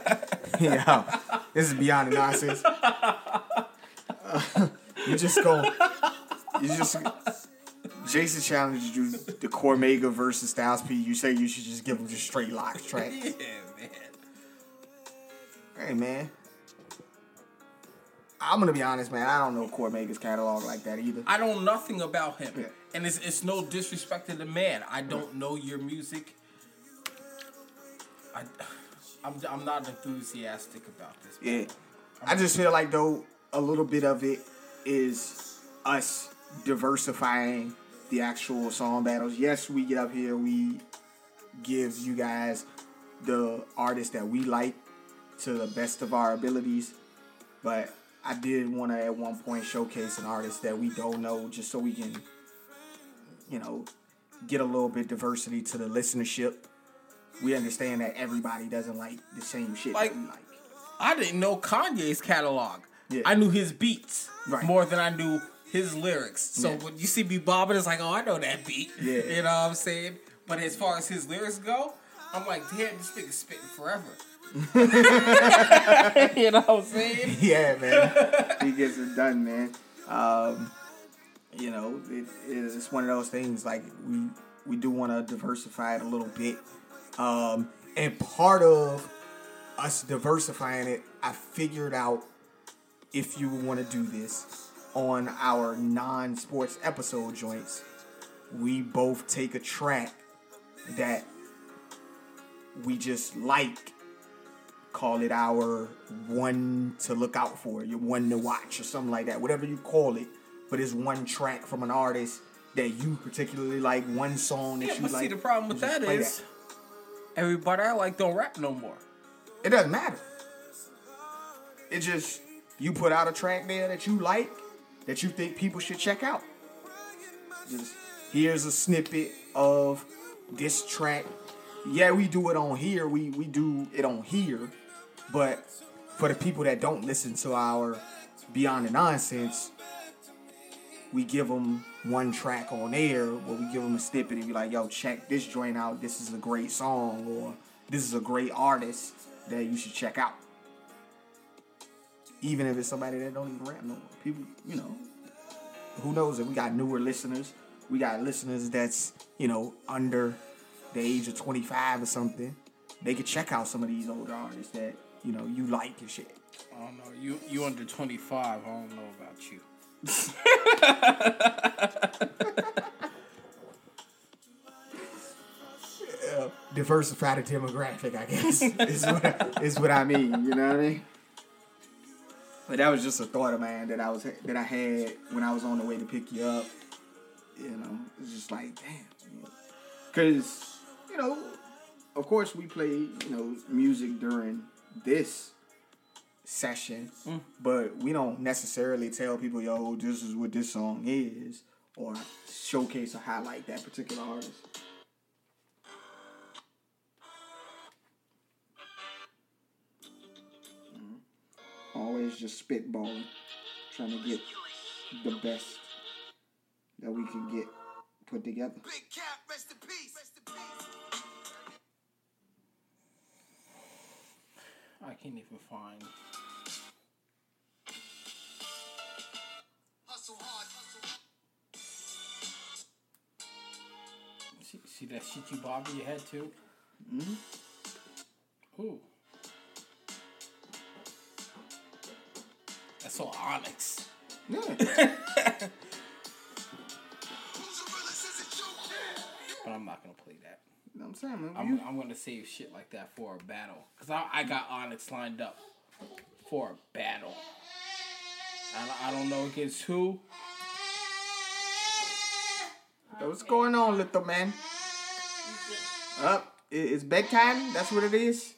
yeah, this is beyond the nonsense. Uh, you just go. You just. Jason challenged you the Cormega versus Styles P. You say you should just give him just straight LOX tracks. Yeah, man. Hey man. I'm gonna be honest, man. I don't know Cormega's catalog like that either. I know nothing about him, Yeah. and it's it's no disrespect to the man. I don't know your music. I'm I'm not enthusiastic about this. Yeah. I just feel like though a little bit of it is us diversifying the actual song battles. Yes, we get up here, we give you guys the artists that we like to the best of our abilities. But I did want to at one point showcase an artist that we don't know just so we can, you know, get a little bit diversity to the listenership. We understand that everybody doesn't like the same shit Like- that we like. I didn't know Kanye's catalog. Yeah. I knew his beats Right. more than I knew his lyrics. So Yeah. when you see me bobbing, it's like, oh, I know that beat. Yeah. You know what I'm saying? But as far as his lyrics go, I'm like, damn, this nigga's spitting forever. you know what I'm saying? yeah, man. he gets it done, man. Um, you know, it, it's one of those things. Like we we do want to diversify it a little bit, um, and part of us diversifying it, I figured out if you want to do this on our non-sports episode joints, we both take a track that we just like call it our one to look out for, your one to watch, or something like that, whatever you call it. But it's one track from an artist that you particularly like, one song that Yeah, you but like. see, the problem with that is. that everybody I like don't rap no more. it doesn't matter. It just you put out a track there that you like, that you think people should check out. Just here's a snippet of this track. Yeah, we do it on here. We we do it on here, but for the people that don't listen to our Beyond the Nonsense, we give them one track on air, where we give them a snippet and be like, "Yo, check this joint out. This is a great song, or this is a great artist that you should check out." Even if it's somebody that don't even rap no more, people, you know, who knows if we got newer listeners, we got listeners that's you know under the age of twenty five or something. They could check out some of these older artists that you know you like and shit. I don't know. You you under 25. I don't know about you. Diversify the demographic, I guess, is, what, is what I mean. You know what I mean? But that was just a thought of mine that I was that I had when I was on the way to pick you up. You know, it's just like damn, because you know, of course we play you know music during this session, mm. but we don't necessarily tell people, yo, this is what this song is, or showcase or highlight that particular artist. Mm-hmm. always just spitballing, trying to get the best that we can get put together. Big Cap, rest in peace. Rest in peace. I can't even find. See, that shit you bob in your head too? Mm-hmm. Ooh. That's all Onyx. Yeah. Who's the realest? Is it you? But I'm not gonna play that. You know what I'm saying, man? I'm, I'm gonna save shit like that for a battle. Cause I, I got Onyx lined up for a battle. I, I don't know against who. What's going on, little man? Up, i- it's bedtime. That's what it is.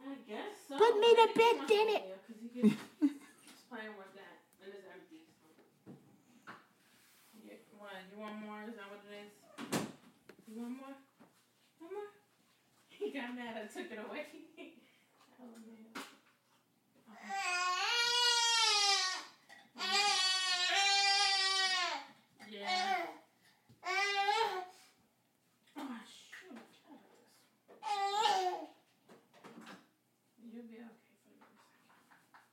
I guess so. Put me to bed, damn it. Yeah, 'cause you can just playing with that. And it's empty. So. Yeah, what? You want more? Is that what it is? You want more? One more? He got mad I took it away. oh, man. It'll be okay for a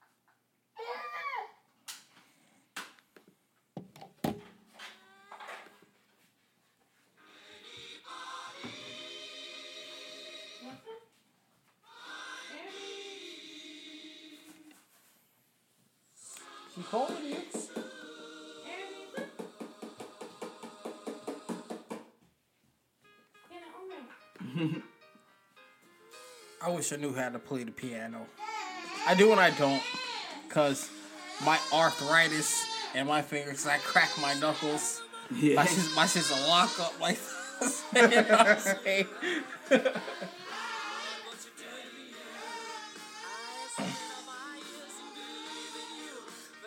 second. She called you. I wish I knew how to play the piano. I do and I don't, cause my arthritis and my fingers, I crack my knuckles. Yeah. My shit's, my shit's a lock up like this. You know what I'm saying?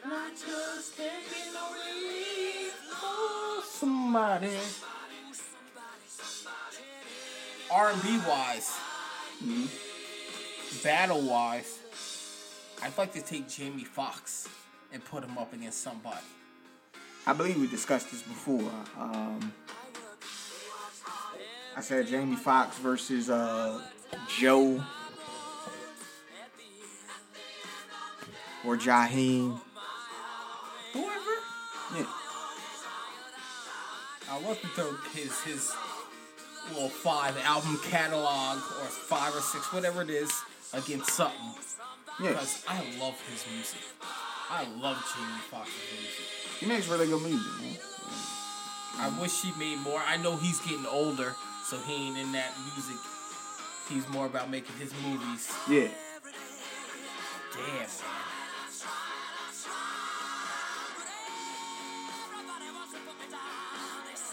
Not just taking no leave for somebody. R&B wise, mm-hmm. Battle wise, I'd like to take Jamie Foxx and put him up against somebody. I believe we discussed this before. Um, I said Jamie Foxx versus uh, Joe or Jaheim. Whoever. Yeah. I love to throw his his little five album catalog or five or six, whatever it is, against something. Yeah. Because I love his music. I love Jamie Foxx's music. He makes really good music, man. I wish he made more. I know he's getting older, so he ain't in that music. He's more about making his movies. Yeah. Damn, man.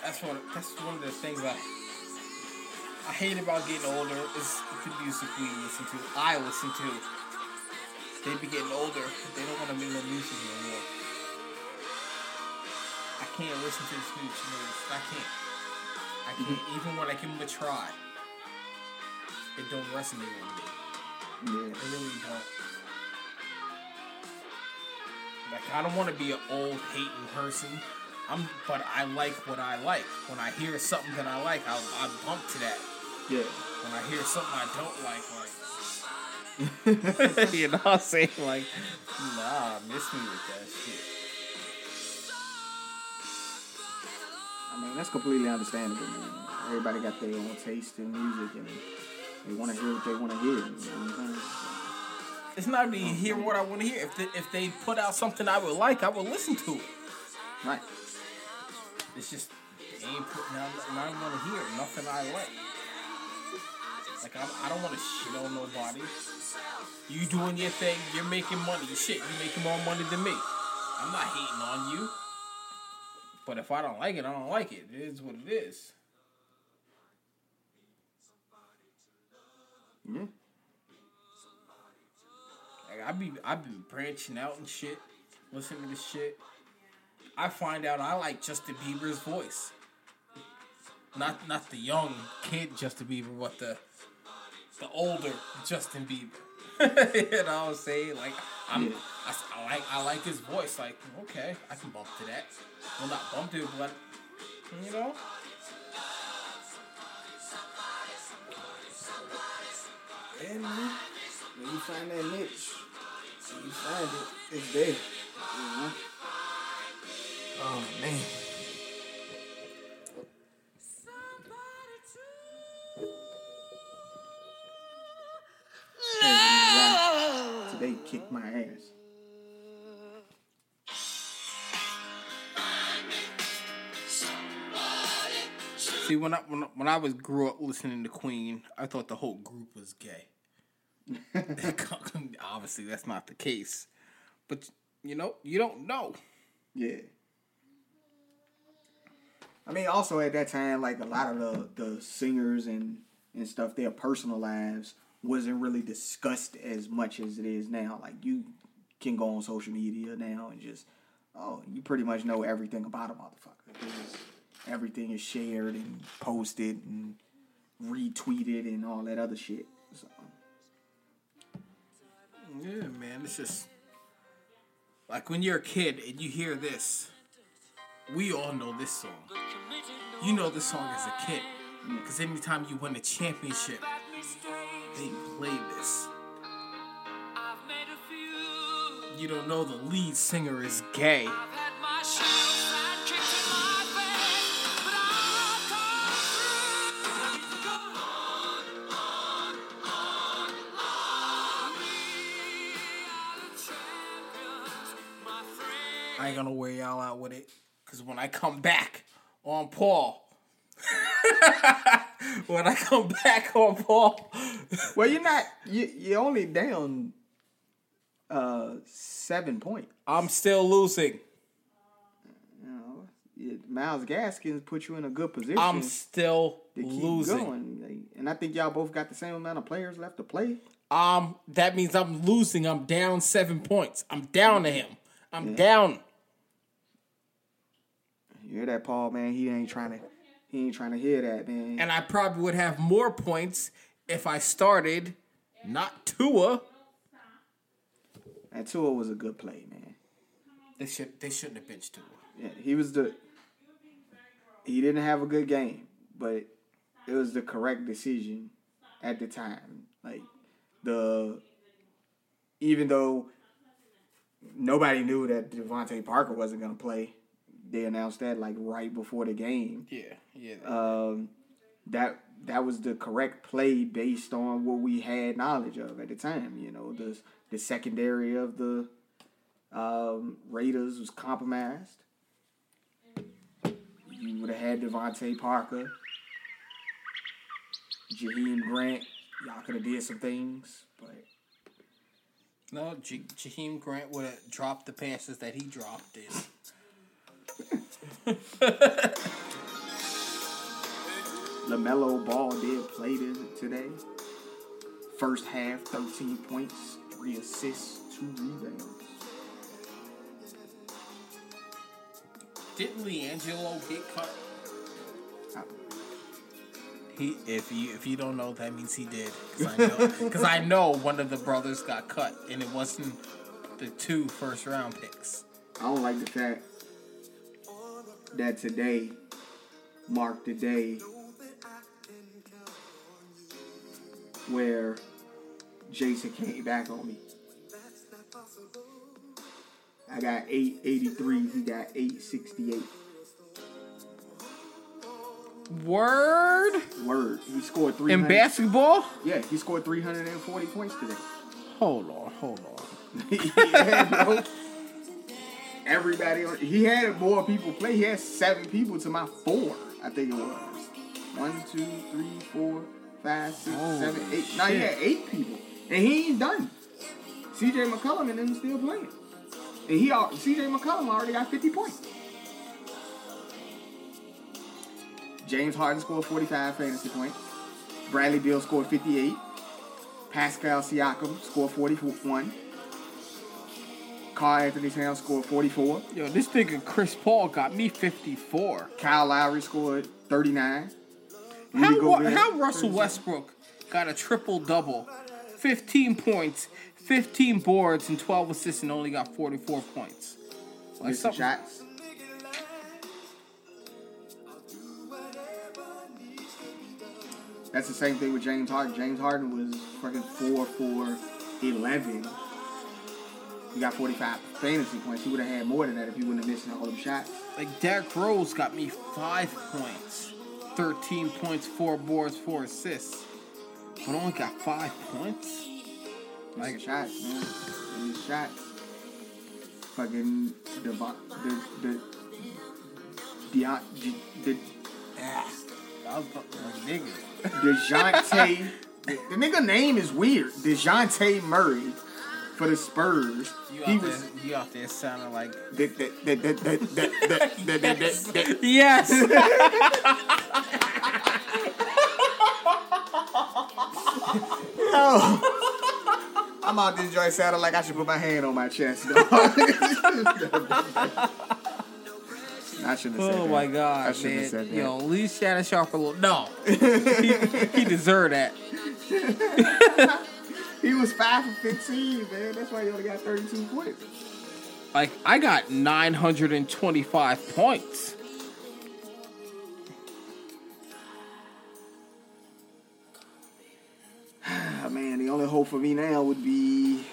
That's one. That's one of the things I I hate about getting older is the music we listen to. I listen to. They be getting older. They don't want to make no music anymore. I can't listen to this new music. I can't. I can't. Mm-hmm. Even when I give them a try, it don't resonate with me. Yeah. I really don't. Like I don't want to be an old hating person. I'm, but I like what I like. When I hear something that I like, I'll, I bump to that. Yeah. When I hear something I don't like, like you know what I'm saying? Like, nah, miss me with that shit. I mean, that's completely understandable, man. Everybody got their own taste in music and they want to hear what they want to hear. You know what I'm saying? It's not even hear what I want to hear. If they, if they put out something I would like, I would listen to it. Right. It's just they ain't putting out nothing I want to hear, nothing I like. Like I'm, I don't want to shit on nobody. You doing your thing, you're making money. Shit, you're making more money than me. I'm not hating on you. But if I don't like it, I don't like it. It is what it is. Yeah. Like I be I've been branching out and shit, listening to this shit. I find out I like Justin Bieber's voice. Not not the young kid Justin Bieber, but the the older Justin Bieber. you know what I'm saying? Like I'm Yeah. I, I like I like his voice. Like okay, I can bump to that. Well, not bump to it, but you know. And man, when you find that niche, when you find it, it's there. You know? Oh man. Kicked my ass. See, when I when, I- when I was grew up listening to Queen, I thought the whole group was gay. Obviously, that's not the case, but you know, you don't know. Yeah. I mean, also at that time, like a lot of the, the singers and, and stuff, their personal lives wasn't really discussed as much as it is now. Like you can go on social media now and just, oh, you pretty much know everything about a motherfucker. Because everything is shared and posted and retweeted and all that other shit. So, Yeah, man, it's just like when you're a kid and you hear this. We all know this song. You know this song as a kid, because anytime you win a championship, they play this. You don't know the lead singer is gay. I ain't gonna wear y'all out with it. Cause when I come back on Paul, when I come back on Paul, Well, you're not. You you're only down uh seven points. I'm still losing. You know, Yeah, Myles Gaskins put you in a good position I'm still losing. going. And I think y'all both got the same amount of players left to play. Um, that means I'm losing. I'm down seven points. I'm down to him. I'm down. You hear that, Paul? Man, he ain't trying to. He ain't trying to hear that, man. And I probably would have more points if I started not Tua. And Tua was a good play, man. They should they shouldn't have benched Tua. Yeah, he was the. He didn't have a good game, but it was the correct decision at the time. Like the, even though nobody knew that DeVante Parker wasn't gonna play, they announced that like right before the game. Yeah, yeah. Um, that that was the correct play based on what we had knowledge of at the time. You know, the the secondary of the um, Raiders was compromised. You would have had DeVante Parker, Jakeem Grant. Y'all could have did some things, but no, J- Jakeem Grant would have dropped the passes that he dropped. In. Lamelo Ball did play this today. First half, thirteen points, three assists, two rebounds. Didn't LiAngelo get cut? I- He, if you if you don't know, that means he did. Because I, I know one of the brothers got cut, and it wasn't the two first round picks. I don't like the fact that today marked the day where Jason came back on me. I got 883, he got 868. Word Word. He scored three. in basketball. Yeah, he scored 340 points today. Hold on, hold on. yeah. Everybody, on, he had more people play. He had seven people to my four, I think it was. One, two, three, four, five, six, Holy seven, eight. No, he had eight people, and he ain't done. CJ McCollum and them still playing, and he CJ McCollum already got fifty points. James Harden scored forty-five fantasy points. Bradley Beal scored fifty-eight. Pascal Siakam scored forty-one. Karl-Anthony Towns scored 44. Yo, this nigga Chris Paul got me 54. Kyle Lowry scored 39. How, Rudy Ru- Gobert, how Russell 37. Westbrook got a triple double, 15 points, 15 boards, and 12 assists, and only got 44 points? Like some shots. That's the same thing with James Harden. James Harden was fucking 4 for 11. He got 45 fantasy points. He would have had more than that if he wouldn't have missed all them shots. Like Derrick Rose got me five points, 13 points, four boards, four assists, but only got five points. Like- shots, man. Missed shots. Fucking Devon, the the Deon, the, the Ah, I was about to like, nigga. DeJounte. the, the nigga name is weird. DeJounte Murray for the Spurs. You He out was. there, you out there sounding like the, the, the, the, the, the, the, yes. Yo. I'm out this joint sounding like I should put my hand on my chest. dog. I shouldn't have said Oh that. my I shouldn't have said that. Yo, leave Shannon Sharpe a little. No, he, he deserved that. He was 5 for 15, man. That's why he only got 32 points. Like I got 925 points. Ah, man, the only hope for me now would be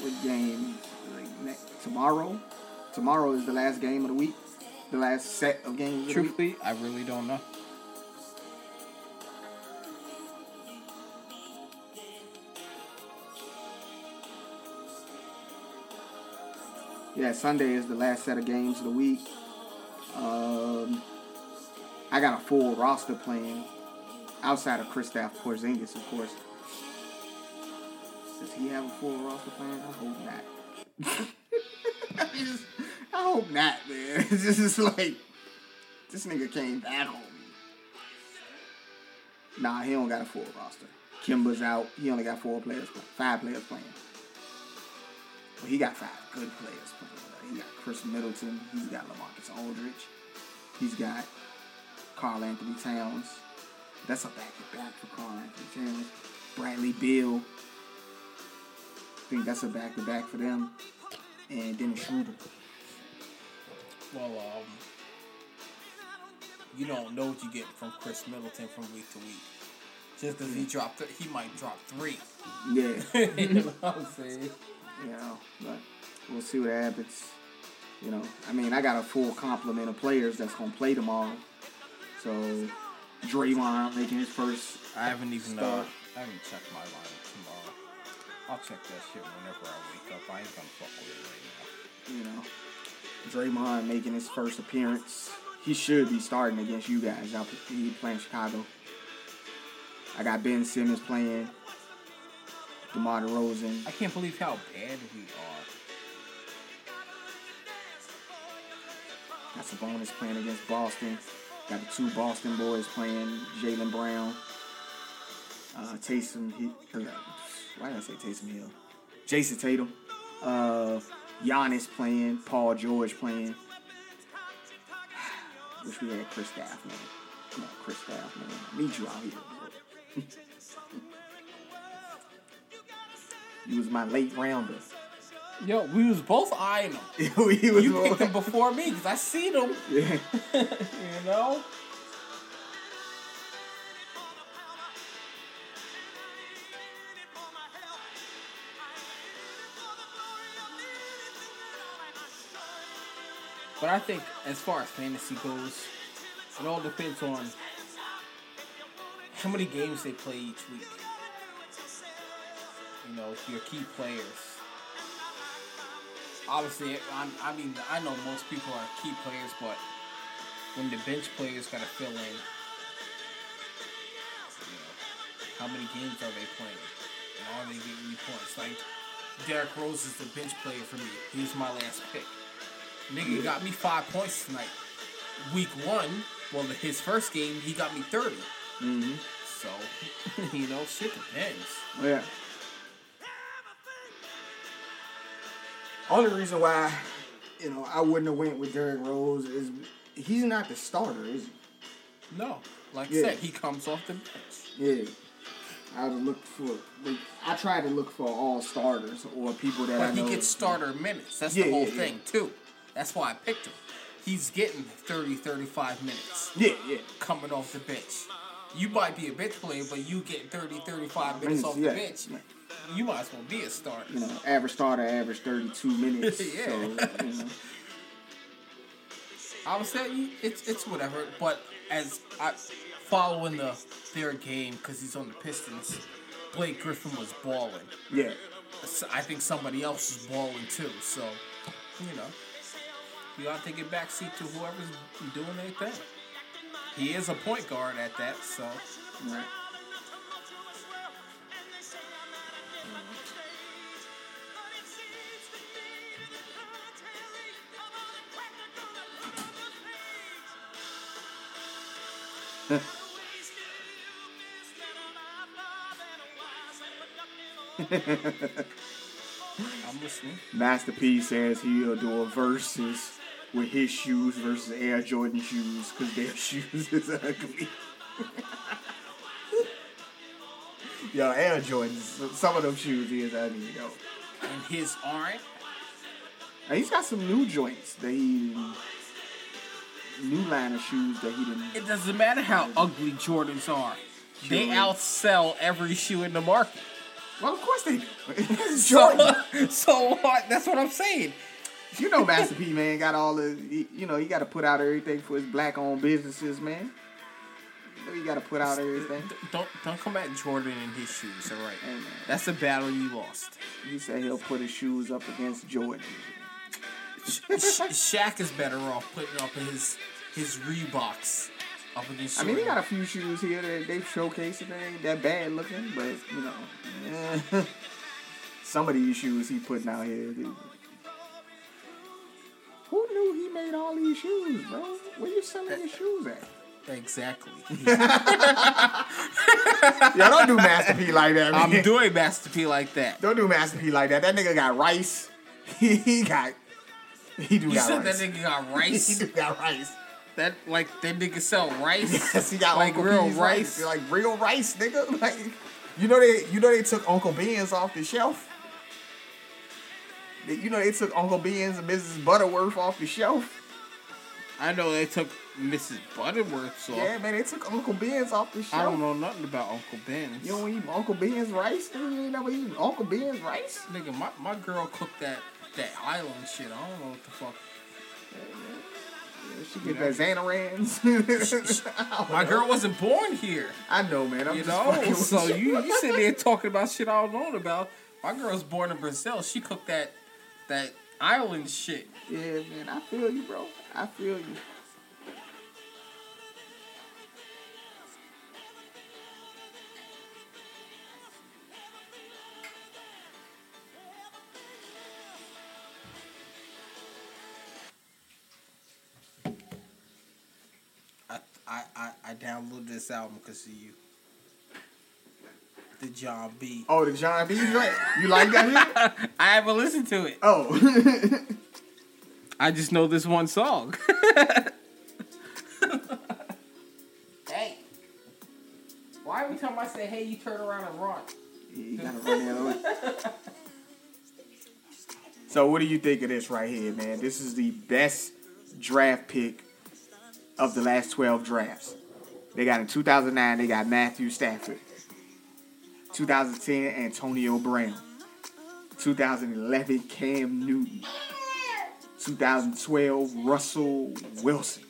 what game? Like next, tomorrow. Tomorrow is the last game of the week. The last set of games of the week. Truthfully, I really don't know. Yeah, Sunday is the last set of games of the week. Um, I got a full roster playing outside of Kristaps Porzingis, of course. Does he have a full roster playing? I hope not. I, hope not, man. It's just like this nigga came back on me. Nah, he don't got a full roster. Kemba's out. He only got four players, five players playing. But he got five good players playing. He got Khris Middleton. He's got LaMarcus Aldridge. He's got Karl-Anthony Towns. That's a back to back for Karl-Anthony Towns. Bradley Beal. I think that's a back to back for them. And Dennis Schroeder. Well, um, you don't know what you get from Khris Middleton from week to week. Just because he dropped, th- he might drop three. Yeah. you know what I'm saying? You know, but we'll see what happens. You know, I mean, I got a full complement of players that's gonna play tomorrow. So Draymond making his first. I haven't even uh, I haven't checked my lineup tomorrow. I'll check that shit whenever I wake up. I ain't gonna fuck with it right You know, Draymond making his first appearance. He should be starting against you guys. Y'all he playing Chicago. I got Ben Simmons playing. DeMar DeRozan. I can't believe how bad we are. That's a bonus playing against Boston. Got the two Boston boys playing Jaylen Brown. Uh, Taysom, he, uh, why did I say Taysom Hill? Jayson Tatum. Uh, Giannis playing. Paul George playing. Wish we had Chris Staff, man. Come on, Chris Staff, man. I need you out here. you was my late rounder. Yo, we was both eyeing him. he was You picked him before me because I seen him. Yeah. You know. But I think as far as fantasy goes, it all depends on how many games they play each week. You know, your key players. Obviously, I, I mean, I know most people are key players, but when the bench players got to fill in, you know, how many games are they playing? And are they getting you points? Like, Derrick Rose is the bench player for me. He was my last pick. Nigga got me five points tonight. Week one, well, his first game, he got me 30. Mm-hmm. So, you know, shit depends. Yeah. Only reason why, you know, I wouldn't have went with Derrick Rose is he's not the starter, is he? No. Like Yeah. I said, he comes off the bench. Yeah. I would look for. like, I try to look for all starters or people that I But he know. gets starter minutes. That's Yeah, the whole yeah, thing, too. That's why I picked him. He's getting 30, 35 minutes Yeah, yeah. coming off the bench. You might be a bench player, but you get 30, 35 minutes Minutes, off the bench. You might as well be a starter. You know, average starter, average thirty-two minutes. Yeah. So you know, I would say it's it's whatever. But as I following the their game because he's on the Pistons, Blake Griffin was balling. yeah. I think somebody else is balling too. So you know, you gotta take a backseat to whoever's doing their thing. He is a point guard at that, so Right. I'm listening. Masterpiece says he'll do a versus with his shoes versus Air Jordan shoes because their shoes is ugly. Yo, Air Jordans, some of them shoes is ugly though. And his aren't. And he's got some new joints that he new line of shoes that he didn't. It doesn't matter how ugly Jordans are. They outsell every shoe in the market. Well, of course they do. It's So, Jordan. so what? That's what I'm saying. You know, Master P man got all the. You know, he got to put out everything for his black-owned businesses, man. You know, he got to put out everything. Don't don't come at Jordan and his shoes. All right, man. that's a battle you lost. He said he'll put his shoes up against Jordan. Sha- Shaq is better off putting up his his Reeboks up against. I mean, he got a few shoes here that they showcasing. They ain't that bad looking, but you know, eh, some of these shoes he putting out here. They, who knew he made all these shoes, bro? Where you selling your shoes at? exactly. Yeah, don't do Master P like that. Man. I'm doing Master P like that. Don't do Master P like that. That nigga got rice. He, he got. He do You got said rice. that nigga got he rice. do got rice. that like that nigga sell rice. Yes, he got like Uncle real B's rice. like real rice, nigga. Like, you know they, you know they took Uncle Ben's off the shelf. You know they took Uncle Ben's and Mrs. Butterworth off the shelf. I know they took Mrs. Butterworth's off. Yeah, man, they took Uncle Ben's off the shelf. I don't know nothing about Uncle Ben's. You don't eat Uncle Ben's rice? You ain't never eaten Uncle Ben's rice? Nigga, my, my girl cooked that that island shit. I don't know what the fuck. She get that Xanarans. My girl wasn't born here. I know, man. I'm You know, so you. you sitting there talking about shit I don't know about. My girl's born in Brazil. She cooked that that island shit. Yeah, man, I feel you, bro. I feel you. I I, I downloaded this album because of you. The John B. Oh, the John B. joint. You like that? Here? I haven't listened to it. Oh. I just know this one song. hey. Why every time I say hey you turn around and run? you gotta run the other way. So, what do you think of this right here, man? This is the best draft pick of the last 12 drafts. They got in 2009, they got Matthew Stafford. 2010, Antonio Brown. 2011, Cam Newton. 2012, Russell Wilson.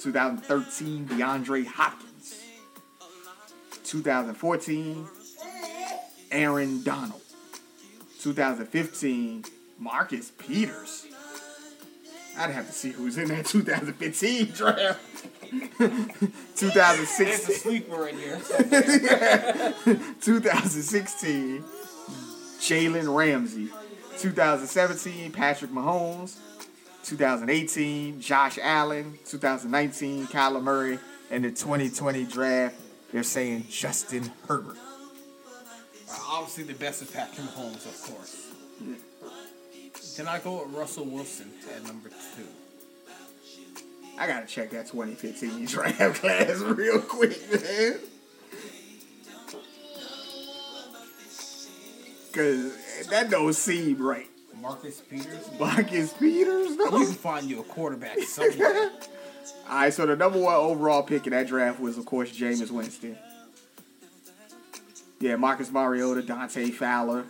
2013, DeAndre Hopkins. 2014, Aaron Donald. 2015, Marcus Peters. I'd have to see who's in that 2015 draft. 2016, sleeper in here. 2016, Jalen Ramsey. 2017, Patrick Mahomes. 2018, Josh Allen. 2019, Kyler Murray. And the 2020 draft, they're saying Justin Herbert. Obviously, the best is Patrick Mahomes, of course. Then I go with Russell Wilson at number two. I gotta check that 2015 draft class real quick, man. Cause that don't seem right. Marcus Peters. Marcus Peters, You though. can find you a quarterback somewhere. All right, so the number one overall pick in that draft was, of course, Jameis Winston. Yeah, Marcus Mariota, Dante Fowler,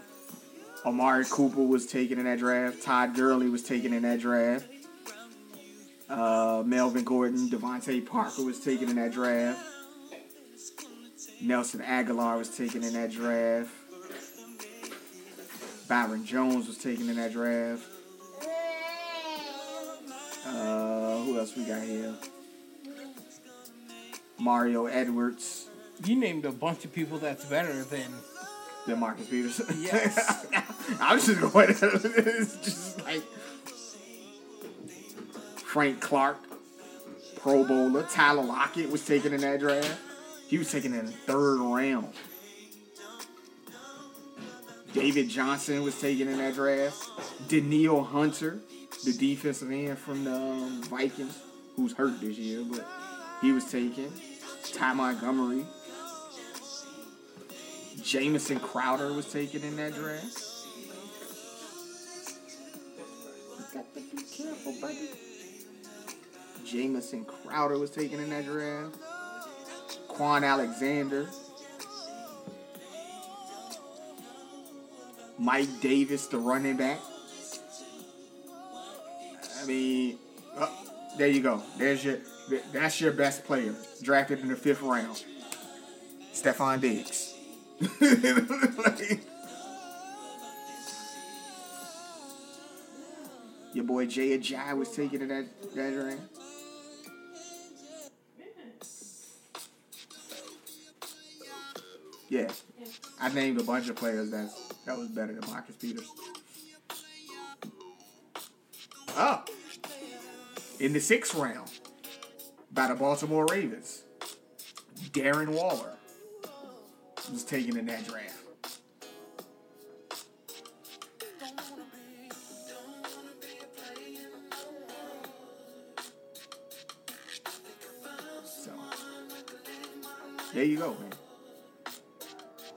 Amari Cooper was taken in that draft. Todd Gurley was taken in that draft. Uh, Melvin Gordon, DeVante Parker was taken in that draft. Nelson Agholor was taken in that draft. Byron Jones was taken in that draft. Uh, who else we got here? Mario Edwards, you named a bunch of people that's better than. Than Marcus Peters. Yes. I was just going. to it's just like Frank Clark, Pro Bowler. Tyler Lockett was taken in that draft. He was taken in the third round. David Johnson was taken in that draft. Danielle Hunter, the defensive end from the um, Vikings, who's hurt this year, but he was taken. Ty Montgomery. Jamison Crowder was taken in that draft. Got to be careful, buddy. Jamison Crowder was taken in that draft. Kwon Alexander. Mike Davis, the running back. I mean, uh, there you go. There's your. That's your best player, drafted in the fifth round. Stefon Diggs. Like, Your boy Jay Ajayi was taken to that that draft. Yeah, I named a bunch of players that that was better than Marcus Peters. Oh, in the sixth round, by the Baltimore Ravens, Darren Waller was taken in that draft. So, there you go, man.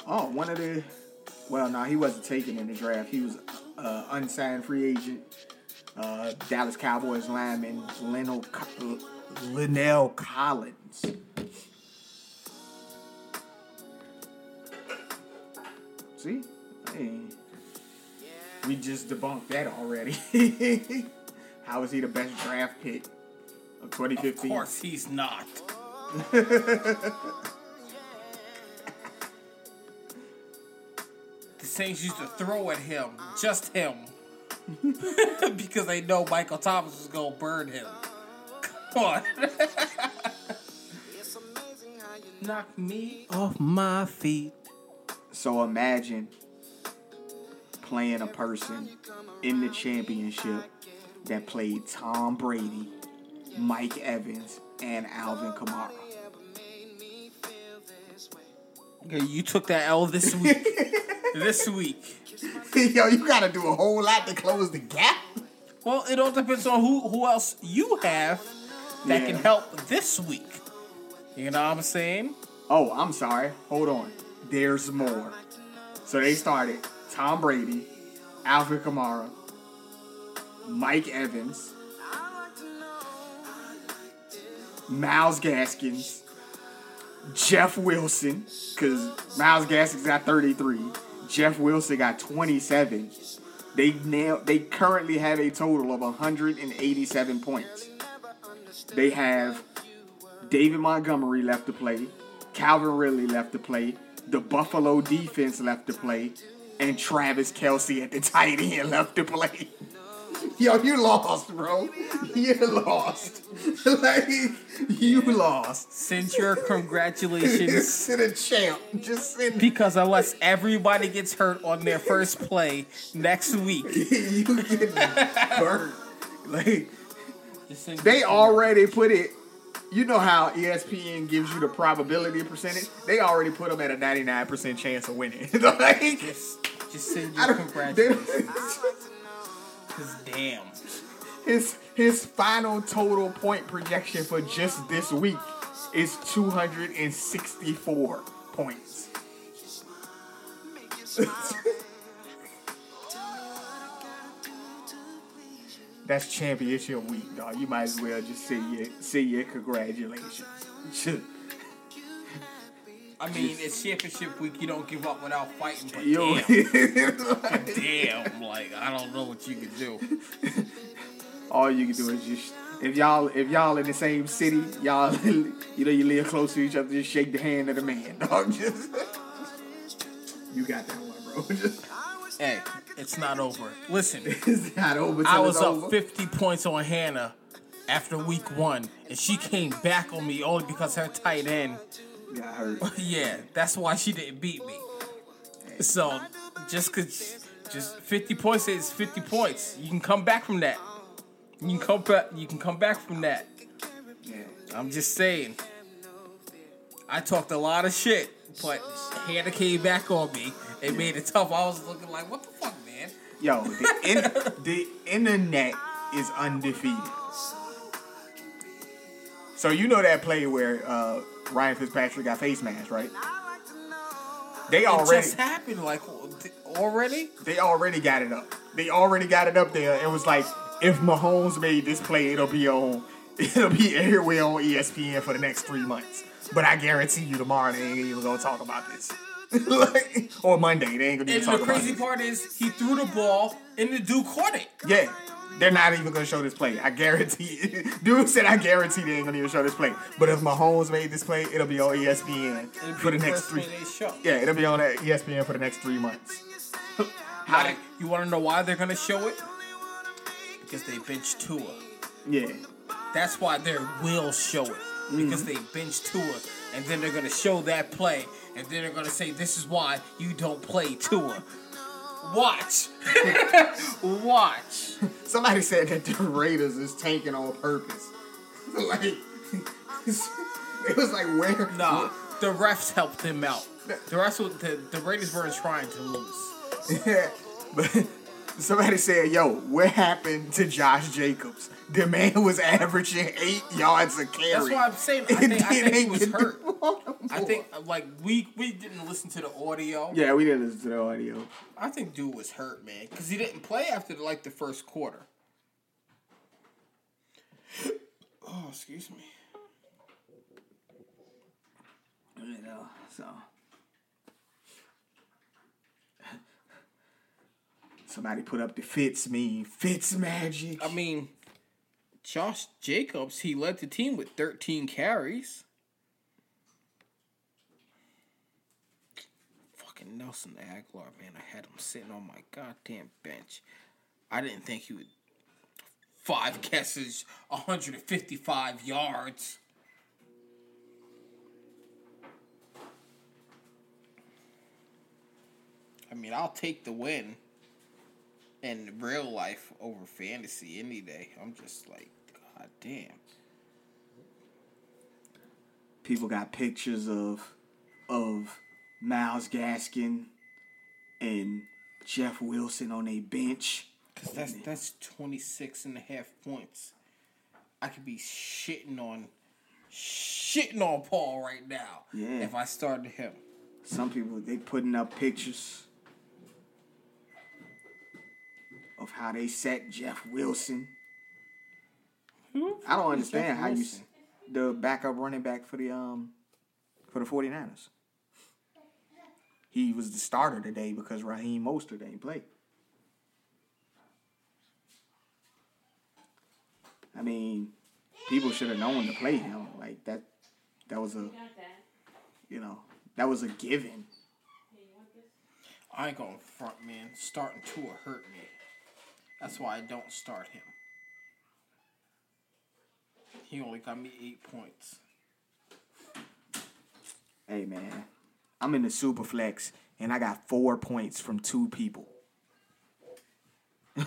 Oh, one of the, well, no, he wasn't taken in the draft. He was uh, unsigned free agent. Uh, Dallas Cowboys lineman La'el Collins. See, hey, we just debunked that already. How is he the best draft pick of 2015? Of course he's not. the Saints used to throw at him, just him, because they know Michael Thomas was gonna burn him. Come on. Knock me off my feet. So imagine playing a person in the championship that played Tom Brady, Mike Evans, and Alvin Kamara. Okay, you took that L this week. this week. Yo, you gotta do a whole lot to close the gap. Well, it all depends on who who else you have that Yeah. can help this week. You know what I'm saying? Oh, I'm sorry. Hold on. There's more. So they started Tom Brady, Alvin Kamara, Mike Evans, Myles Gaskins, Jeff Wilson, because Myles Gaskins got 33. Jeff Wilson got 27. They now they currently have a total of 187 points. They have David Montgomery left to play, Calvin Ridley left to play, the Buffalo defense left to play, and Travis Kelce at the tight end left to play. Yo, you lost, bro. You lost. like you lost. Send your congratulations. to the champ. Just send Because unless everybody gets hurt on their first play next week, you get burnt. Like they already put it. You know how ESPN gives you the probability percentage? They already put them at a 99% chance of winning. like, just, just send I your don't- congratulations. Because damn. his his final total point projection for just this week is 264 points. That's championship week, dog. You might as well just say your say your congratulations. I mean, it's championship week. You don't give up without fighting. But Yo, damn, damn, like I don't know what you can do. all you can do is just if y'all if y'all in the same city, y'all you know you live close to each other, just shake the hand of the man, dog. Just you got that one, bro. Just, Hey, it's not over. Listen, it's not over. I was up over. 50 points on Hannah after week one, and she came back on me only because her tight end. Got hurt. Yeah, that's why she didn't beat me. So just cause just 50 points is 50 points. You can come back from that. You can come back. You can come back from that. Yeah. I'm just saying. I talked a lot of shit, but Hannah came back on me and made it tough. I was looking like, what the fuck, man? Yo, the, in, the internet is undefeated. So you know that play where uh, Ryan Fitzpatrick got face mask, right? They It already just happened, like already. they already got it up. They already got it up there. It was like if Mahomes made this play, it'll be on it'll be everywhere on ESPN for the next three months. But I guarantee you tomorrow they ain't even gonna talk about this. like, or Monday, they ain't gonna even And talk the crazy part is, he threw the ball and the dude caught it. Yeah. They're not even gonna show this play. I guarantee. Dude said I guarantee they ain't gonna even show this play. But if Mahomes made this play, it'll be on ESPN It'll for the next three. Yeah, it'll be on ESPN for the next three months. How Like, you want to know why they're gonna show it? because they bench Tua. Yeah. That's why they will show it because Mm-hmm. they bench Tua, and then they're gonna show that play, and then they're gonna say, "This is why you don't play Tua." Watch, watch. Somebody said that the Raiders is tanking on purpose. like it was like where Nah, the refs helped them out. The of the the Raiders weren't trying to lose. Yeah, but somebody said, "Yo, what happened to Josh Jacobs? The man was averaging eight yards a carry." That's why I'm saying I think, I think he was hurt. I think like we we didn't listen to the audio. Yeah, we didn't listen to the audio. I think dude was hurt, man, because he didn't play after like the first quarter. Oh, excuse me. You know, so somebody put up the Fitz meme. Fitz magic. I mean, Josh Jacobs, he led the team with 13 carries. Fucking Nelson Agholor, man, I had him sitting on my goddamn bench. I didn't think he would. Five catches, 155 yards. I mean, I'll take the win in real life over fantasy any day. I'm just like, god damn. People got pictures of of Myles Gaskin and Jeff Wilson on a bench. Cause that's that's 26 and a half points. I could be shitting on shitting on Paul right now. Yeah. If I started him. Some people they putting up pictures of how they sacked Jeff Wilson. I don't understand how you the backup running back for the um for the 49ers. He was the starter today because Raheem Mostert ain't play. I mean, people should have known to play him. Like that that was a you know, that was a given. Hey, you want this? I ain't gonna front man. Starting to hurt me. That's why I don't start him. He only got me eight points. Hey man, I'm in the super flex and I got four points from two people.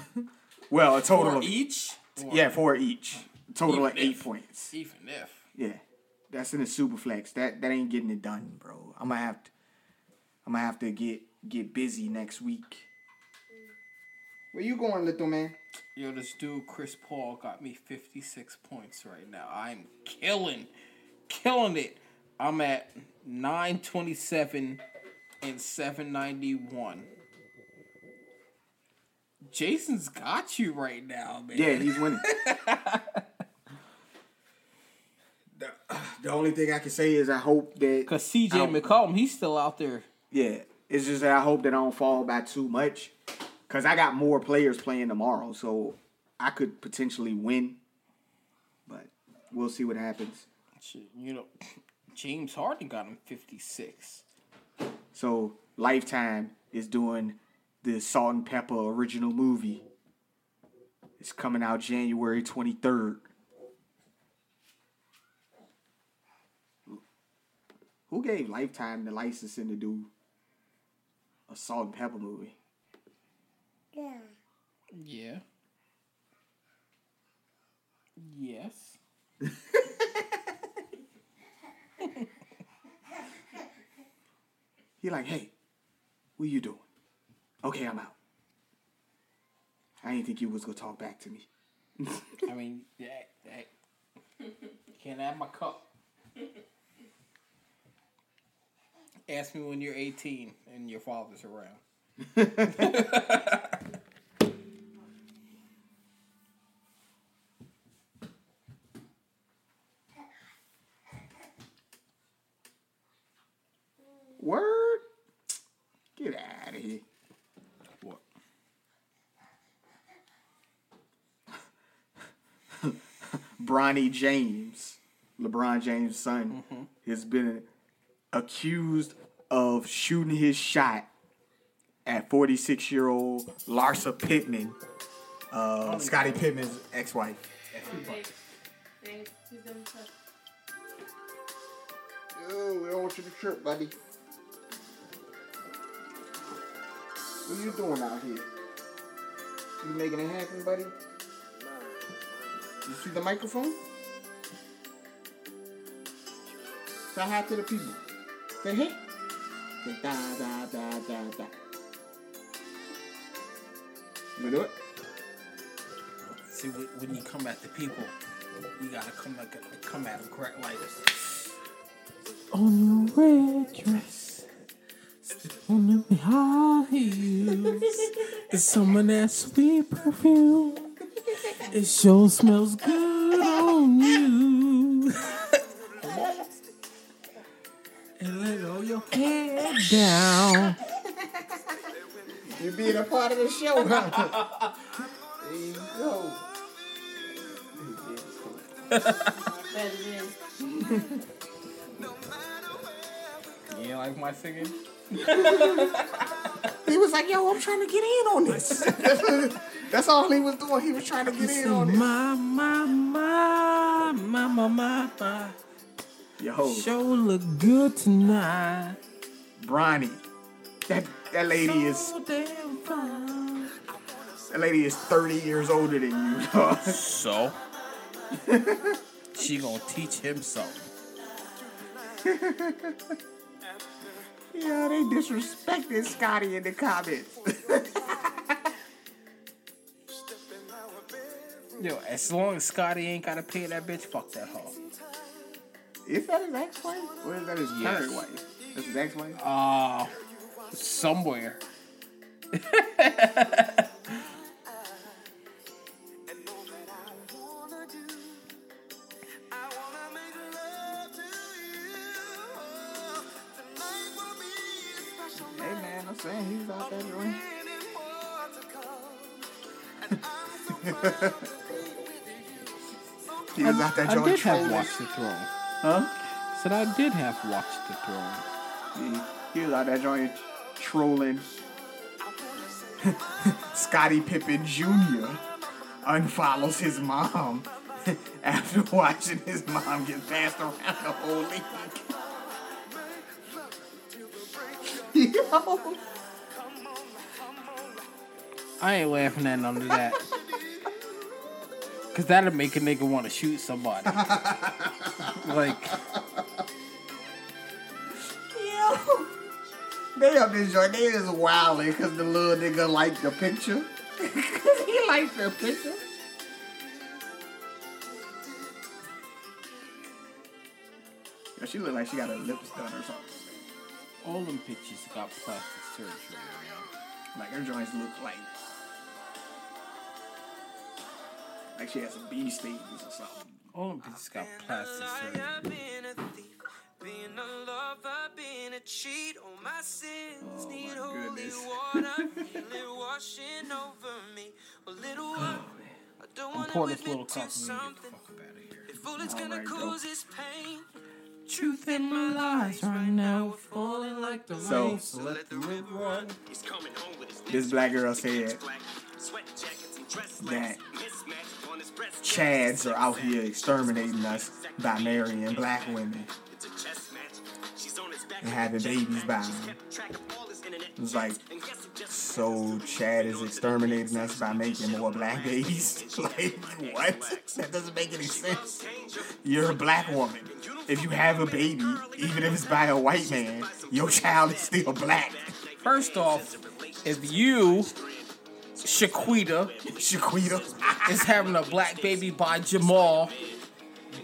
well, a total For of each? Or yeah, four each. Total of Even eight if- points. Even if. Yeah, that's in the super flex. That that ain't getting it done, bro. I'm gonna have to. I'm gonna have to get get busy next week. Where you going, little man? Yo, this dude Chris Paul got me 56 points right now. I'm killing, killing it. I'm at 927 and 791. Jason's got you right now, man. Yeah, he's winning. the, the only thing I can say is I hope that Because CJ McCollum, he's still out there. Yeah, it's just that I hope that I don't fall by too much, cause I got more players playing tomorrow, so I could potentially win. But we'll see what happens. You know, James Harden got him 56. So Lifetime is doing the Salt-N-Pepa original movie. It's coming out January twenty third. Who gave Lifetime the licensing to do a Salt-N-Pepa movie? Yeah. Yeah. Yes. He like, hey, what you doing? Okay, I'm out. I didn't think you was gonna talk back to me. I mean, that, that, can't have my cup. Ask me when you're 18 and your father's around. Word? Get out of here. What? Bronny James, LeBron James' son, mm-hmm. has been accused of shooting his shot at 46 year old Larsa Pippen Uh, Scottie Pippen's ex-wife. Everybody. They, he's them touch. Yo, we don't want you to trip, buddy. What are you doing out here? You making it happen, buddy? You see the microphone? Say hi to the people. Say hey. Say da da da da da. You do it? See, when when you come at the people, you gotta come like come at them correct like this. On your red dress, on your high heels. It's someone that sweet perfume. It sure smells good on you. and let all your head down. You being a part of the show, huh? there you go. Bet it is. You like my singing? He was like, yo, I'm trying to get in on this. That's all he was doing. He was trying to get in on it. My, my, my, my, my, my, my. Yo, Show look good tonight. Bronny. That that lady is that lady is 30 years older than you. dog. So? she gonna teach him something. yeah, they disrespected Scottie in the comments. Yo, as long as Scottie ain't gotta pay that bitch, fuck that hoe. is that his ex-wife? Or is that his Yes. current wife? That's his ex-wife? Uh, somewhere. Hey man, I'm saying he's out there doing. he was out there I doing did have trolling. Watch the Throne. Huh? Said I did have watched the Throne. He, he was out there joint trolling. Scottie Pippen Jr. unfollows his mom after watching his mom get passed around the whole league. Yo. I ain't laughing at none of that. Cause that'll make a nigga want to shoot somebody. like, They up this joint, they just wilding because the little nigga liked the picture. He liked the picture. Yo, she look like she got her lips done or something. all them pictures got plastic surgery. man. Like her joints look like like she has some bee stings or something. All them bitches got plastic surgery. Cheat. All oh, my sins Oh, need my holy goodness. water, feel it washing over me. A little oh, what? I don't pouring this admit to cup and we get the something. fuck up out of here. If all it's gonna though. cause is pain. Truth in my lies right now, falling like the So- rain. So let the river run. He's coming home with his This black girl said black sweat jackets and dress that mismatch on his breast. Chads are out here exterminating us by marrying black women and having babies by them. kept track of all his internet. It's like, And guess who just so Chad is exterminating us by making more black babies? like, what? That doesn't make any sense. You're a black woman. If you have a baby, even if it's by a white man, your child is still black. First off, if you, Shaquita, Shaquita. is having a black baby by Jamal,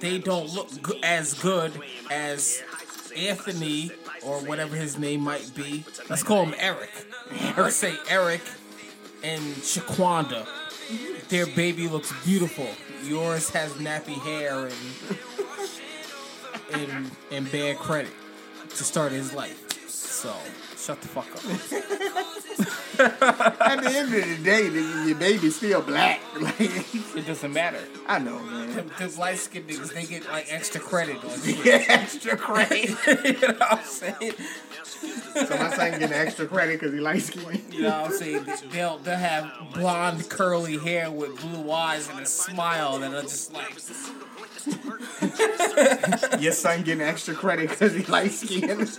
they don't look as good as Anthony or whatever his name might be. Let's call him Eric. Let's say Eric and Shaquanda. Their baby looks beautiful. Yours has nappy hair and and and bad credit to start his life. So shut the fuck up. At the end of the day, nigga, your baby's still black. Like, It doesn't matter. I know, man. Them light skinned niggas, they get like extra credit on shit. Yeah, extra credit. you know what I'm saying? So my son getting extra credit because he light skinned. You know what I'm saying? They'll they'll have blonde curly hair with blue eyes and a smile that are just like Your son getting extra credit because he light skinned.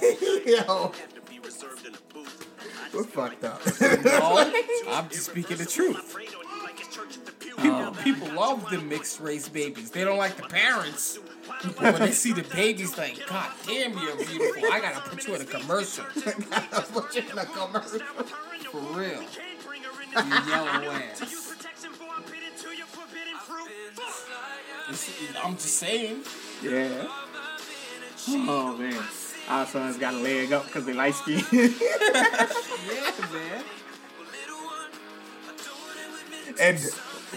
Yo, have to be reserved in a booth. we're fucked up. no, I'm just speaking the truth. Afraid on you like it's church at the pew. People, people love the mixed race babies. They don't like the parents. But when they see the babies, like, God damn, you're beautiful. I gotta put you in a commercial. I gotta Put you in a commercial. For real. You yellow ass. I'm just saying. Yeah. Oh man, our sons got a leg up because they light skinned. Yeah, man. and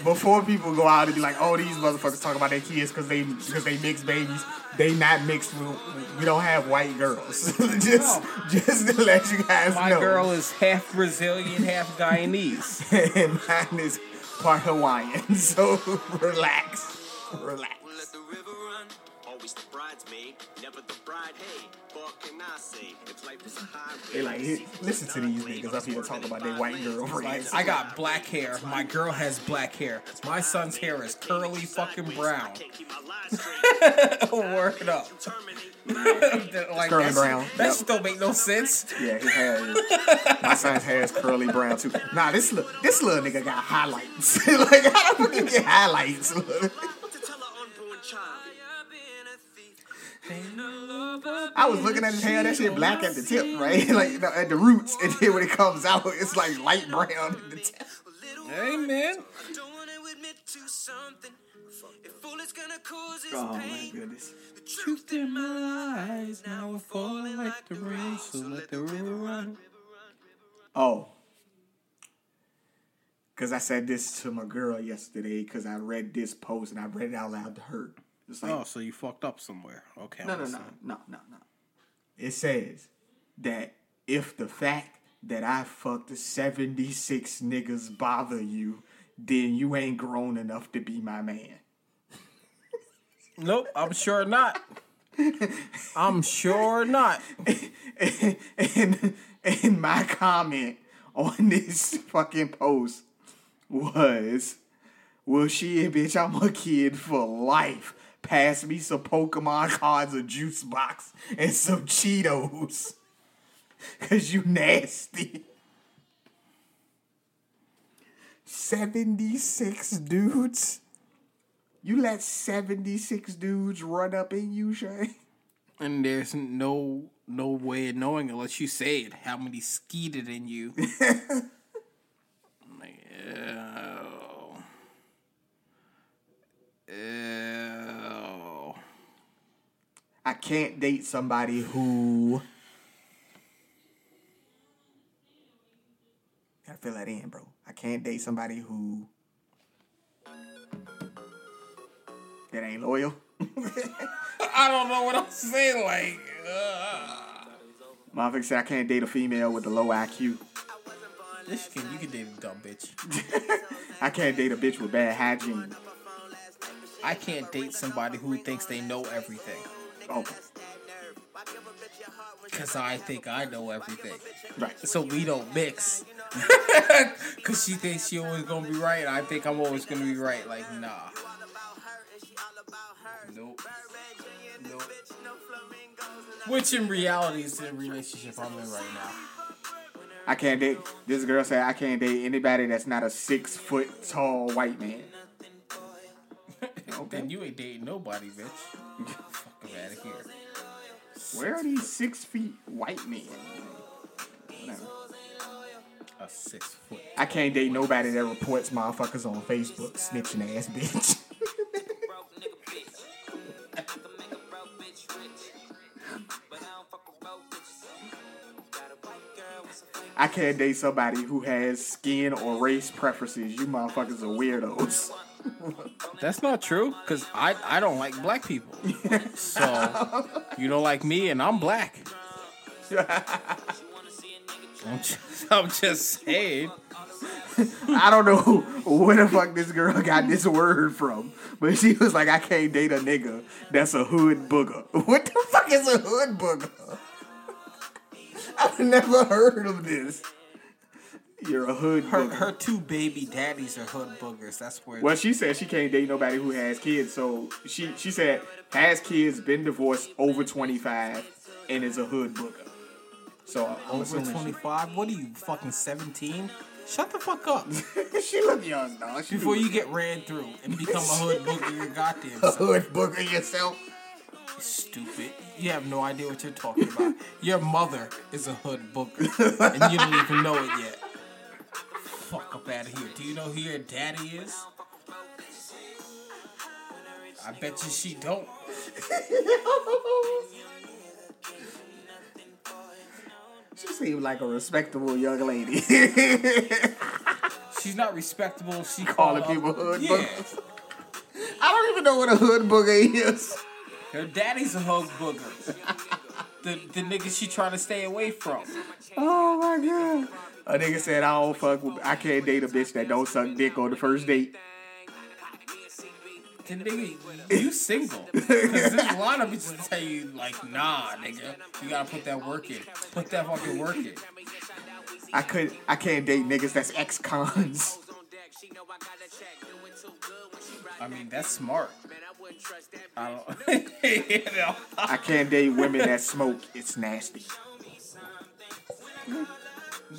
before people go out and be like, "Oh, these motherfuckers talk about their kids because they because they mixed babies," they not mixed. With, we don't have white girls. just just to let you guys My know. My girl is half Brazilian, half Guyanese. and mine is part Hawaiian. So relax, relax. Always the bridesmaid, never the bride. Hey, what can I say? If life is a highway. They like "Hey, listen to these niggas up here talking about their white girlfriends. I got black hair. My girl has black hair. My son's hair is curly fucking brown. Can't keep my lies straight. Word up. Like, Curly that's- brown. That Yep. shit don't make no sense. Yeah, his hair is. My son's hair is curly brown too. Nah, this little this little nigga got highlights. like how the fuck you get highlights? I was looking at his hair. That shit black at the tip, right? Like you at the roots, and then when it comes out, it's like light brown at the tip. Hey, man. Don't wanna admit to something. If all it's gonna cause is Oh my goodness. the truth in my eyes now we're falling like the rain, so let the river run. Oh. Cause I said this to my girl yesterday because I read this post and I read it out loud to her. It's like Oh, so you fucked up somewhere. Okay. No, no, no, no, no, no. It says that if the fact that I fucked 76 niggas bother you, then you ain't grown enough to be my man. Nope, I'm sure not. I'm sure not. and, and my comment on this fucking post was, well, shit, bitch, I'm a kid for life. Pass me some Pokemon cards, a juice box, and some Cheetos. Cause you nasty. 76 dudes? You let 76 dudes run up in you, Shay? And there's no no way of knowing unless you say it how many skeeted in you. like, ew. Ew. I can't date somebody who. Gotta fill that in, bro. I can't date somebody who. That ain't loyal. I don't know what I'm saying. Like, uh, Motherfucker said I can't date a female with a low IQ. this can you can date a dumb bitch. I can't date a bitch with bad hygiene. I can't date somebody who thinks they know everything. Oh, Cause I think I know everything. right. So we don't mix. Cause she thinks she always gonna be right. and I think I'm always gonna be right. Like nah. Nope. Nope. Which in reality is the relationship I'm in right now. I can't date. This girl said I can't date anybody that's not a six foot tall white man. Then you ain't dating nobody, bitch. Fuck out of here. Where are these six feet white men? Whatever. A six foot. I can't date nobody that reports motherfuckers on Facebook, snitching ass bitch. broke nigga bitch. I can make a broke bitch rich. But I don't fuck with broke bitches. Got a white girl with some fake I can't date somebody who has skin or race preferences. You motherfuckers are weirdos. That's not true, cause I I don't like black people. So you don't like me, and I'm black. I'm just, I'm just saying. I don't know where the fuck this girl got this word from, but she was like, I can't date a nigga that's a hood booger. What the fuck is a hood booger? I've never heard of this. You're a hood Her booger. her two baby daddies are hood boogers. That's where. Well, she said she can't date nobody who has kids. So she she said has kids, been divorced over twenty five, and is a hood booger. So I'm over twenty five. What are you fucking seventeen? Shut the fuck up She, she look young, dog. She before you get ran through and become a hood booger. Your goddamn a hood booger yourself. Stupid. You have no idea what you're talking about. Your mother is a hood booger, and you don't even know it yet. Fuck up out of here. Do you know who your daddy is? I bet you she don't. She seemed like a respectable young lady. She's not respectable. She Calling call people hood yeah. boogers. I don't even know what a hood booger is. Her daddy's a hood booger. the the nigga she trying to stay away from. Oh my god. A nigga said I don't fuck with I can't date a bitch that don't suck dick on the first date. Nigga, you single. Because there's a lot of bitches tell you, like, nah, nigga. You gotta put that work in. Put that fucking work in. I could I can't date niggas that's ex cons. I mean, that's smart. I don't, you know. I can't date women that smoke. It's nasty.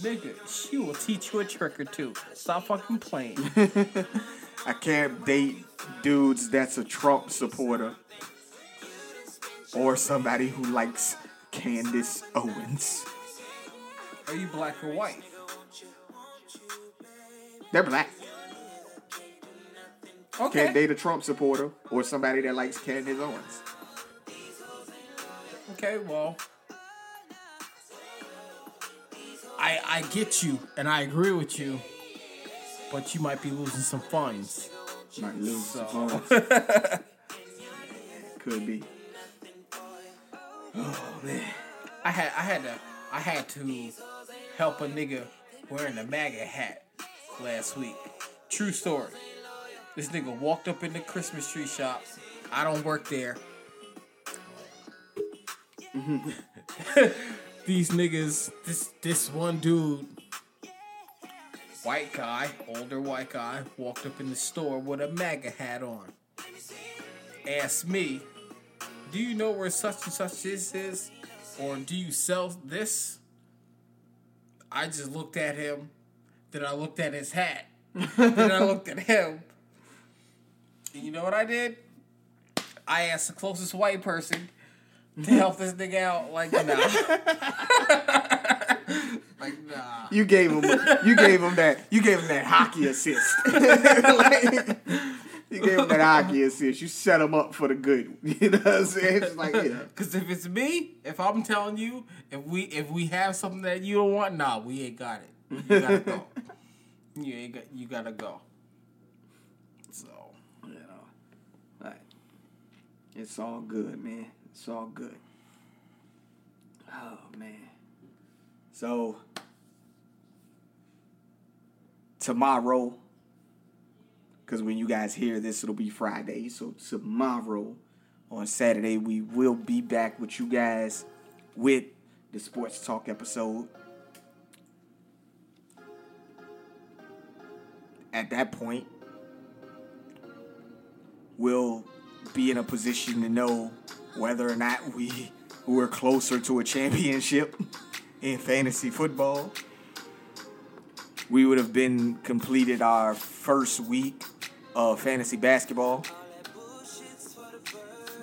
Nigga, she will teach you a trick or two. Stop fucking playing. I can't date dudes that's a Trump supporter. Or somebody who likes Candace Owens. Are you black or white? They're black. Okay. Can't date a Trump supporter or somebody that likes Candace Owens. Okay, well. I I get you and I agree with you, but you might be losing some funds. Might lose So- some funds. Could be. Oh man. I had I had to I had to help a nigga wearing a MAGA hat last week. True story. This nigga walked up in the Christmas tree shop. I don't work there. These niggas, this this one dude, white guy, older white guy, walked up in the store with a MAGA hat on. Asked me, do you know where such and such this is? Or do you sell this? I just looked at him, then I looked at his hat, then I looked at him. And you know what I did? I asked the closest white person to help this nigga out. Like, nah. like, nah. You gave him you gave him that you gave him that hockey assist. Like, you gave him that hockey assist. You set him up for the good. You know what I'm saying? It's like, yeah. Cause if it's me, if I'm telling you, if we if we have something that you don't want, nah, we ain't got it. You gotta go. you ain't got. You gotta go. So You know. Like, it's all good, man. It's all good. Oh man. So tomorrow, because when you guys hear this, it'll be Friday. So tomorrow, on Saturday, we will be back with you guys with the sports talk episode. At that point, we'll be in a position to know whether or not we were closer to a championship in fantasy football. We would have been completed our first week of fantasy basketball.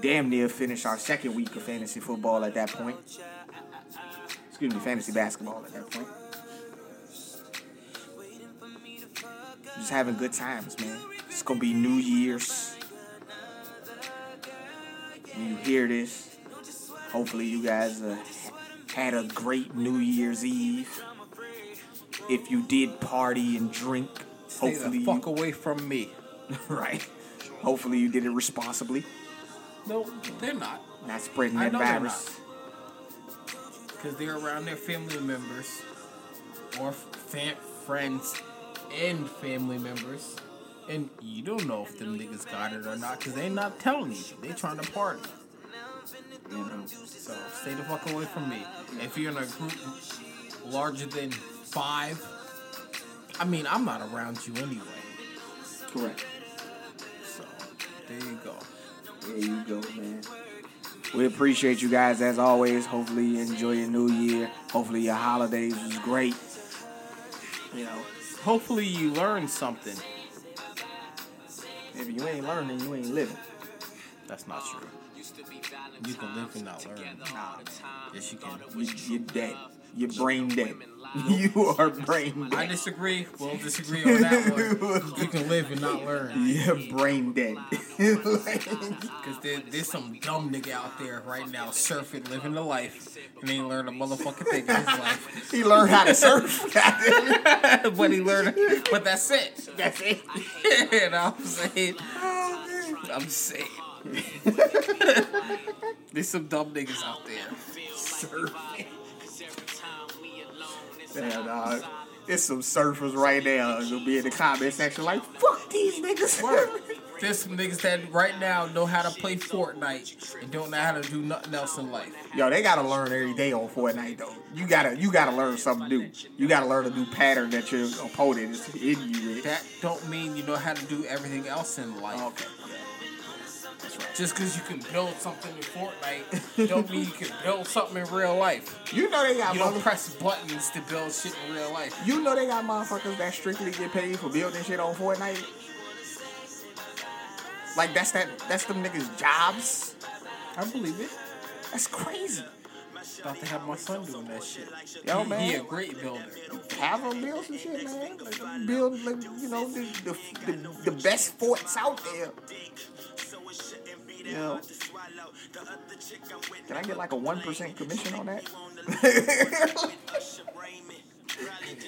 Damn near finished our second week of fantasy football at that point. Excuse me, fantasy basketball at that point. Just having good times, man. It's gonna be New Year's. When you hear this, hopefully you guys uh, had a great New Year's Eve. If you did party and drink, stay hopefully the fuck away from me. right. Hopefully you did it responsibly, No, they're not. not spreading that they're virus. Cause they're around their family members or fam- friends and family members. And you don't know if them niggas got it or not because they not telling you. They trying to party. You know. So stay the fuck away from me. If you're in a group larger than five, I mean, I'm not around you anyway. Correct. So there you go. There you go, man. We appreciate you guys as always. Hopefully you enjoy your new year. Hopefully your holidays was great. You know, Hopefully you learned something. If you ain't learning, you ain't living. That's not true. You can live and not learn. Nah. Yes, you can. You, you're dead. You're brain dead. You are brain dead. I disagree. We'll disagree on that one. You can live and not learn. You're brain dead. Because there, there's some dumb nigga out there right now surfing, living the life, and he ain't learned a motherfucking thing in his life. he learned how to surf. But he learned, but that's it. That's it. you know what I'm saying? I'm saying. There's some dumb niggas out there. Surfing. Damn, dog. Uh, there's some surfers right now who'll be in the comment section like, fuck these niggas. There's some niggas that right now know how to play Fortnite and don't know how to do nothing else in life. Yo, they gotta learn every day on Fortnite though. You gotta you gotta learn something new. You gotta learn a new pattern that your opponent is hitting you with. That don't mean you know how to do everything else in life. Okay. Just because you can build something in Fortnite, don't mean you can build something in real life. You know they got You don't mother- press buttons to build shit in real life. You know they got motherfuckers that strictly get paid for building shit on Fortnite. Like that's that that's them niggas jobs. I believe it. That's crazy. About to have my son doing that shit. Yo, he, man. he a great builder. Have him build some shit, man. Like, build like, you know the, the, the, the best forts out there. You know. Can I get like a one percent commission on that?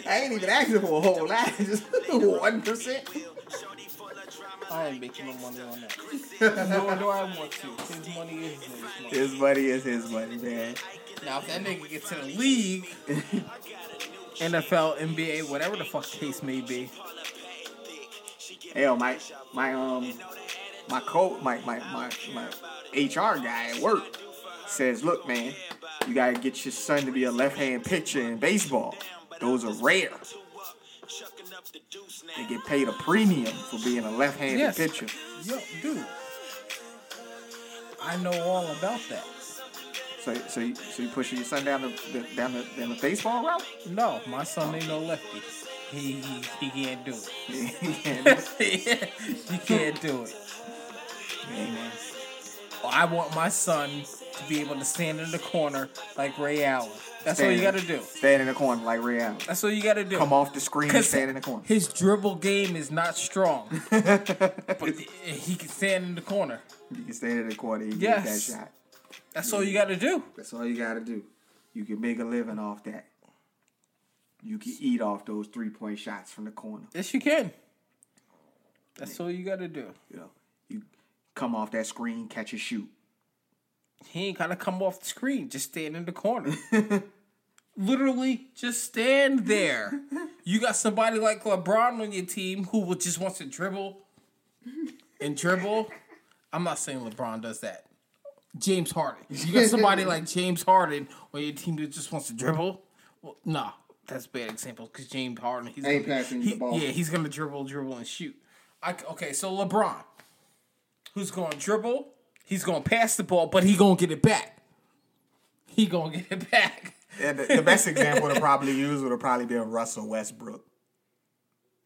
I ain't even asking for a whole lot, just one percent. I ain't making no money on that. Nor do I want to. His money is his money. His money is his money, man. Now, if that nigga gets to the league, NFL, NBA, whatever the fuck case may be, Hell, my my um my co my my my my HR guy at work says, look, man, you gotta get your son to be a left hand pitcher in baseball. Those are rare. They get paid a premium for being a left handed Yes. pitcher. yo, dude, I know all about that. So so you, so you pushing your son down the, the down the down the baseball route? No, my son ain't no lefty. He he, he can't do it. he can't do it. man. I want my son to be able to stand in the corner like Ray Allen. That's all you got to do. Stand in the corner like Ray Allen. That's all you got to do. Come off the screen and stand in the corner. his dribble game is not strong, but he can stand in the corner. You can stand in the corner and Yes. get that shot. That's all you got to do. That's all you gotta do. You can make a living off that. You can eat off those three point shots from the corner. Yes, you can. That's all you got to do. You know, you come off that screen, catch a shoot. He ain't gotta come off the screen. Just stand in the corner. Literally, just stand there. You got somebody like LeBron on your team who will just wants to dribble and dribble. I'm not saying LeBron does that. James Harden. You got somebody like James Harden on your team that just wants to dribble. Well, nah, that's a bad example because James Harden. He's Ain't gonna- passing he- the ball. Yeah, he's gonna dribble, dribble, and shoot. I, okay, so LeBron, who's gonna dribble? He's gonna pass the ball, but he gonna get it back. He gonna get it back. And the, the best example to probably use would have probably been Russell Westbrook.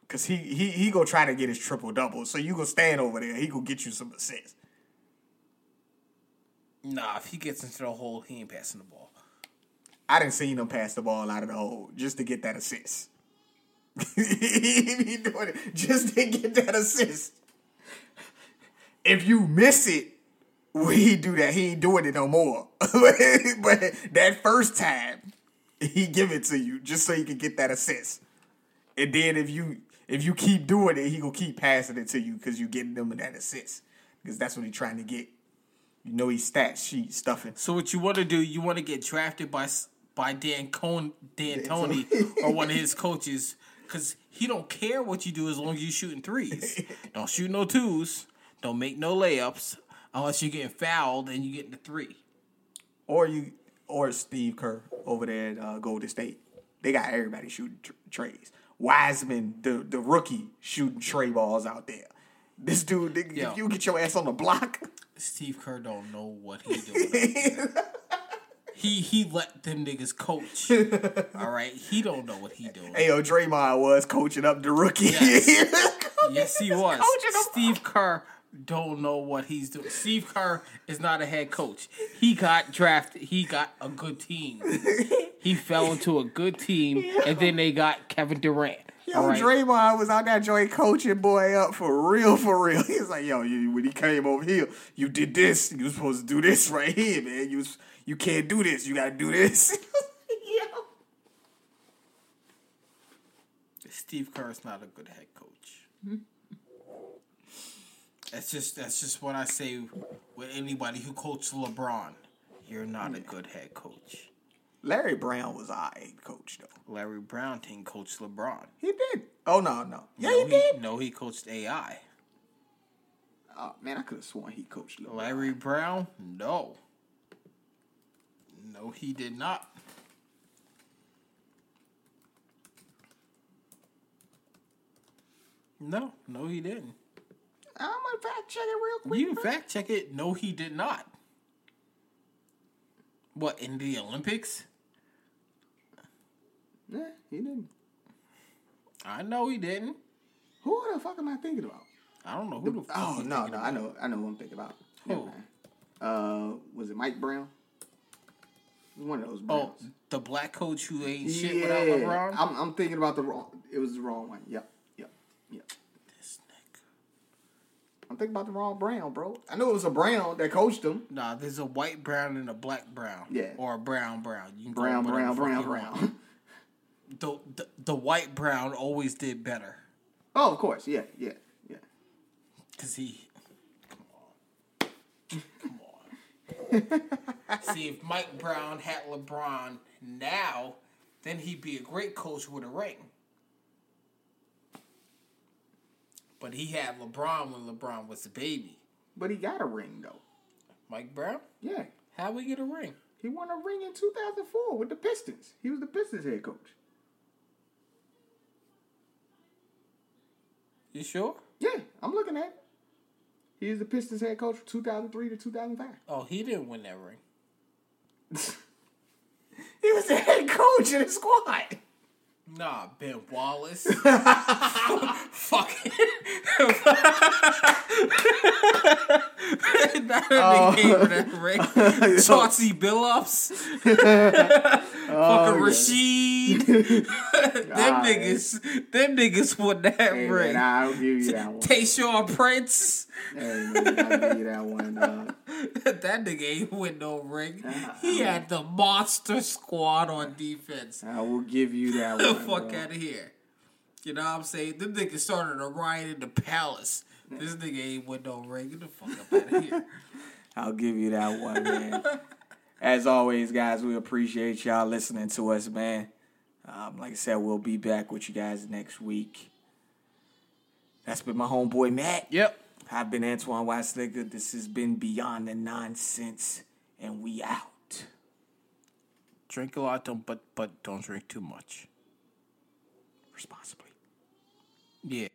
Cause he he he go try to get his triple double. So you go stand over there, he go get you some assists. Nah, if he gets into the hole, he ain't passing the ball. I didn't see him pass the ball out of the hole just to get that assist. he be doing it just to get that assist. If you miss it, he do that, he ain't doing it no more. but that first time, he give it to you just so you can get that assist. And then if you if you keep doing it, he gonna keep passing it to you because you getting them that assist. Because that's what he trying to get. You know he's stat sheet stuffing. So what you want to do? You want to get drafted by by Dan Con D'Antoni or one of his coaches Cause he don't care what you do as long as you shooting threes. don't shoot no twos. Don't make no layups unless you're getting fouled and you get the three. Or you, or Steve Kerr over there at uh, Golden State. They got everybody shooting tr- trays. Wiseman, the the rookie, shooting tray balls out there. This dude, Yo. if you get your ass on the block, Steve Kerr don't know what he doing. he he let them niggas coach. All right, he don't know what he doing. Hey, Ayo, Draymond was coaching up the rookie. Yes. Yes, he was. Steve Kerr don't know what he's doing. Steve Kerr is not a head coach. He got drafted. He got a good team. He fell into a good team, and then they got Kevin Durant. Yo, right? Draymond was out that joint coaching boy up for real, for real. He was like, yo, you, when he came over here, you did this. You was supposed to do this right here, man. You was, you can't do this. You gotta do this. Yo. Steve Kerr is not a good head coach. Hmm? That's just that's just what I say with anybody who coached LeBron. You're not a good head coach. Larry Brown was our coach though. Larry Brown didn't coach LeBron. He did. Oh no, no. Yeah, no, he did. No, he coached AI. Oh man, I could have sworn he coached LeBron. Larry Brown? No. No, he did not. No, no, he didn't. I'm gonna fact check it real quick. You fact check it. No, he did not. What, in the Olympics? Yeah, he didn't. I know he didn't. Who the fuck am I thinking about? I don't know who the fuck Oh no, no, about. I know, I know who I'm thinking about. Who? Uh, was it Mike Brown? One of those Oh, the black coach who ain't shit without LeBron? I'm, I'm thinking about the wrong. It was the wrong one. Yep, yep, yep. I'm thinking about the wrong Brown, bro. I knew it was a Brown that coached him. Nah, there's a white brown and a black brown. Yeah. Or a brown brown. You can Brown, Brown, Brown. Brown. The, the the white brown always did better oh, of course. Yeah, yeah, yeah. because he. Come on, come on. See, if Mike Brown had LeBron now, then he'd be a great coach with a ring. But he had LeBron when LeBron was a baby. But he got a ring though. Mike Brown, Yeah, how we get a ring? he won a ring in 2004 with the Pistons. He was the Pistons head coach. You sure? Yeah, I'm looking at. it. He was the Pistons head coach from 2003 to 2005. Oh, he didn't win that ring. He was the head coach of the squad. Nah, Ben Wallace. Fuck it. that nigga oh. gave her that ring. Chauncey Billups. Fucking oh, Rasheed. them niggas. Them niggas won that Hey, ring. man, I'll give you that one. Tayshaun Prince. Hey, man, I'll give you that one. Uh, that nigga ain't win no ring. He had the monster squad on defense. I will give you that the one. fuck out of here. You know what I'm saying? Them niggas started a riot in the palace. This nigga ain't with no ring. Get the fuck up out of here. I'll give you that one, man. As always, guys, we appreciate y'all listening to us, man. Um, like I said, we'll be back with you guys next week. That's been my homeboy Matt. Yep. I've been Antoine Weislicker. This has been Beyond the Nonsense, and we out. Drink a lot, don't but but don't drink too much. Responsibly. Yeah.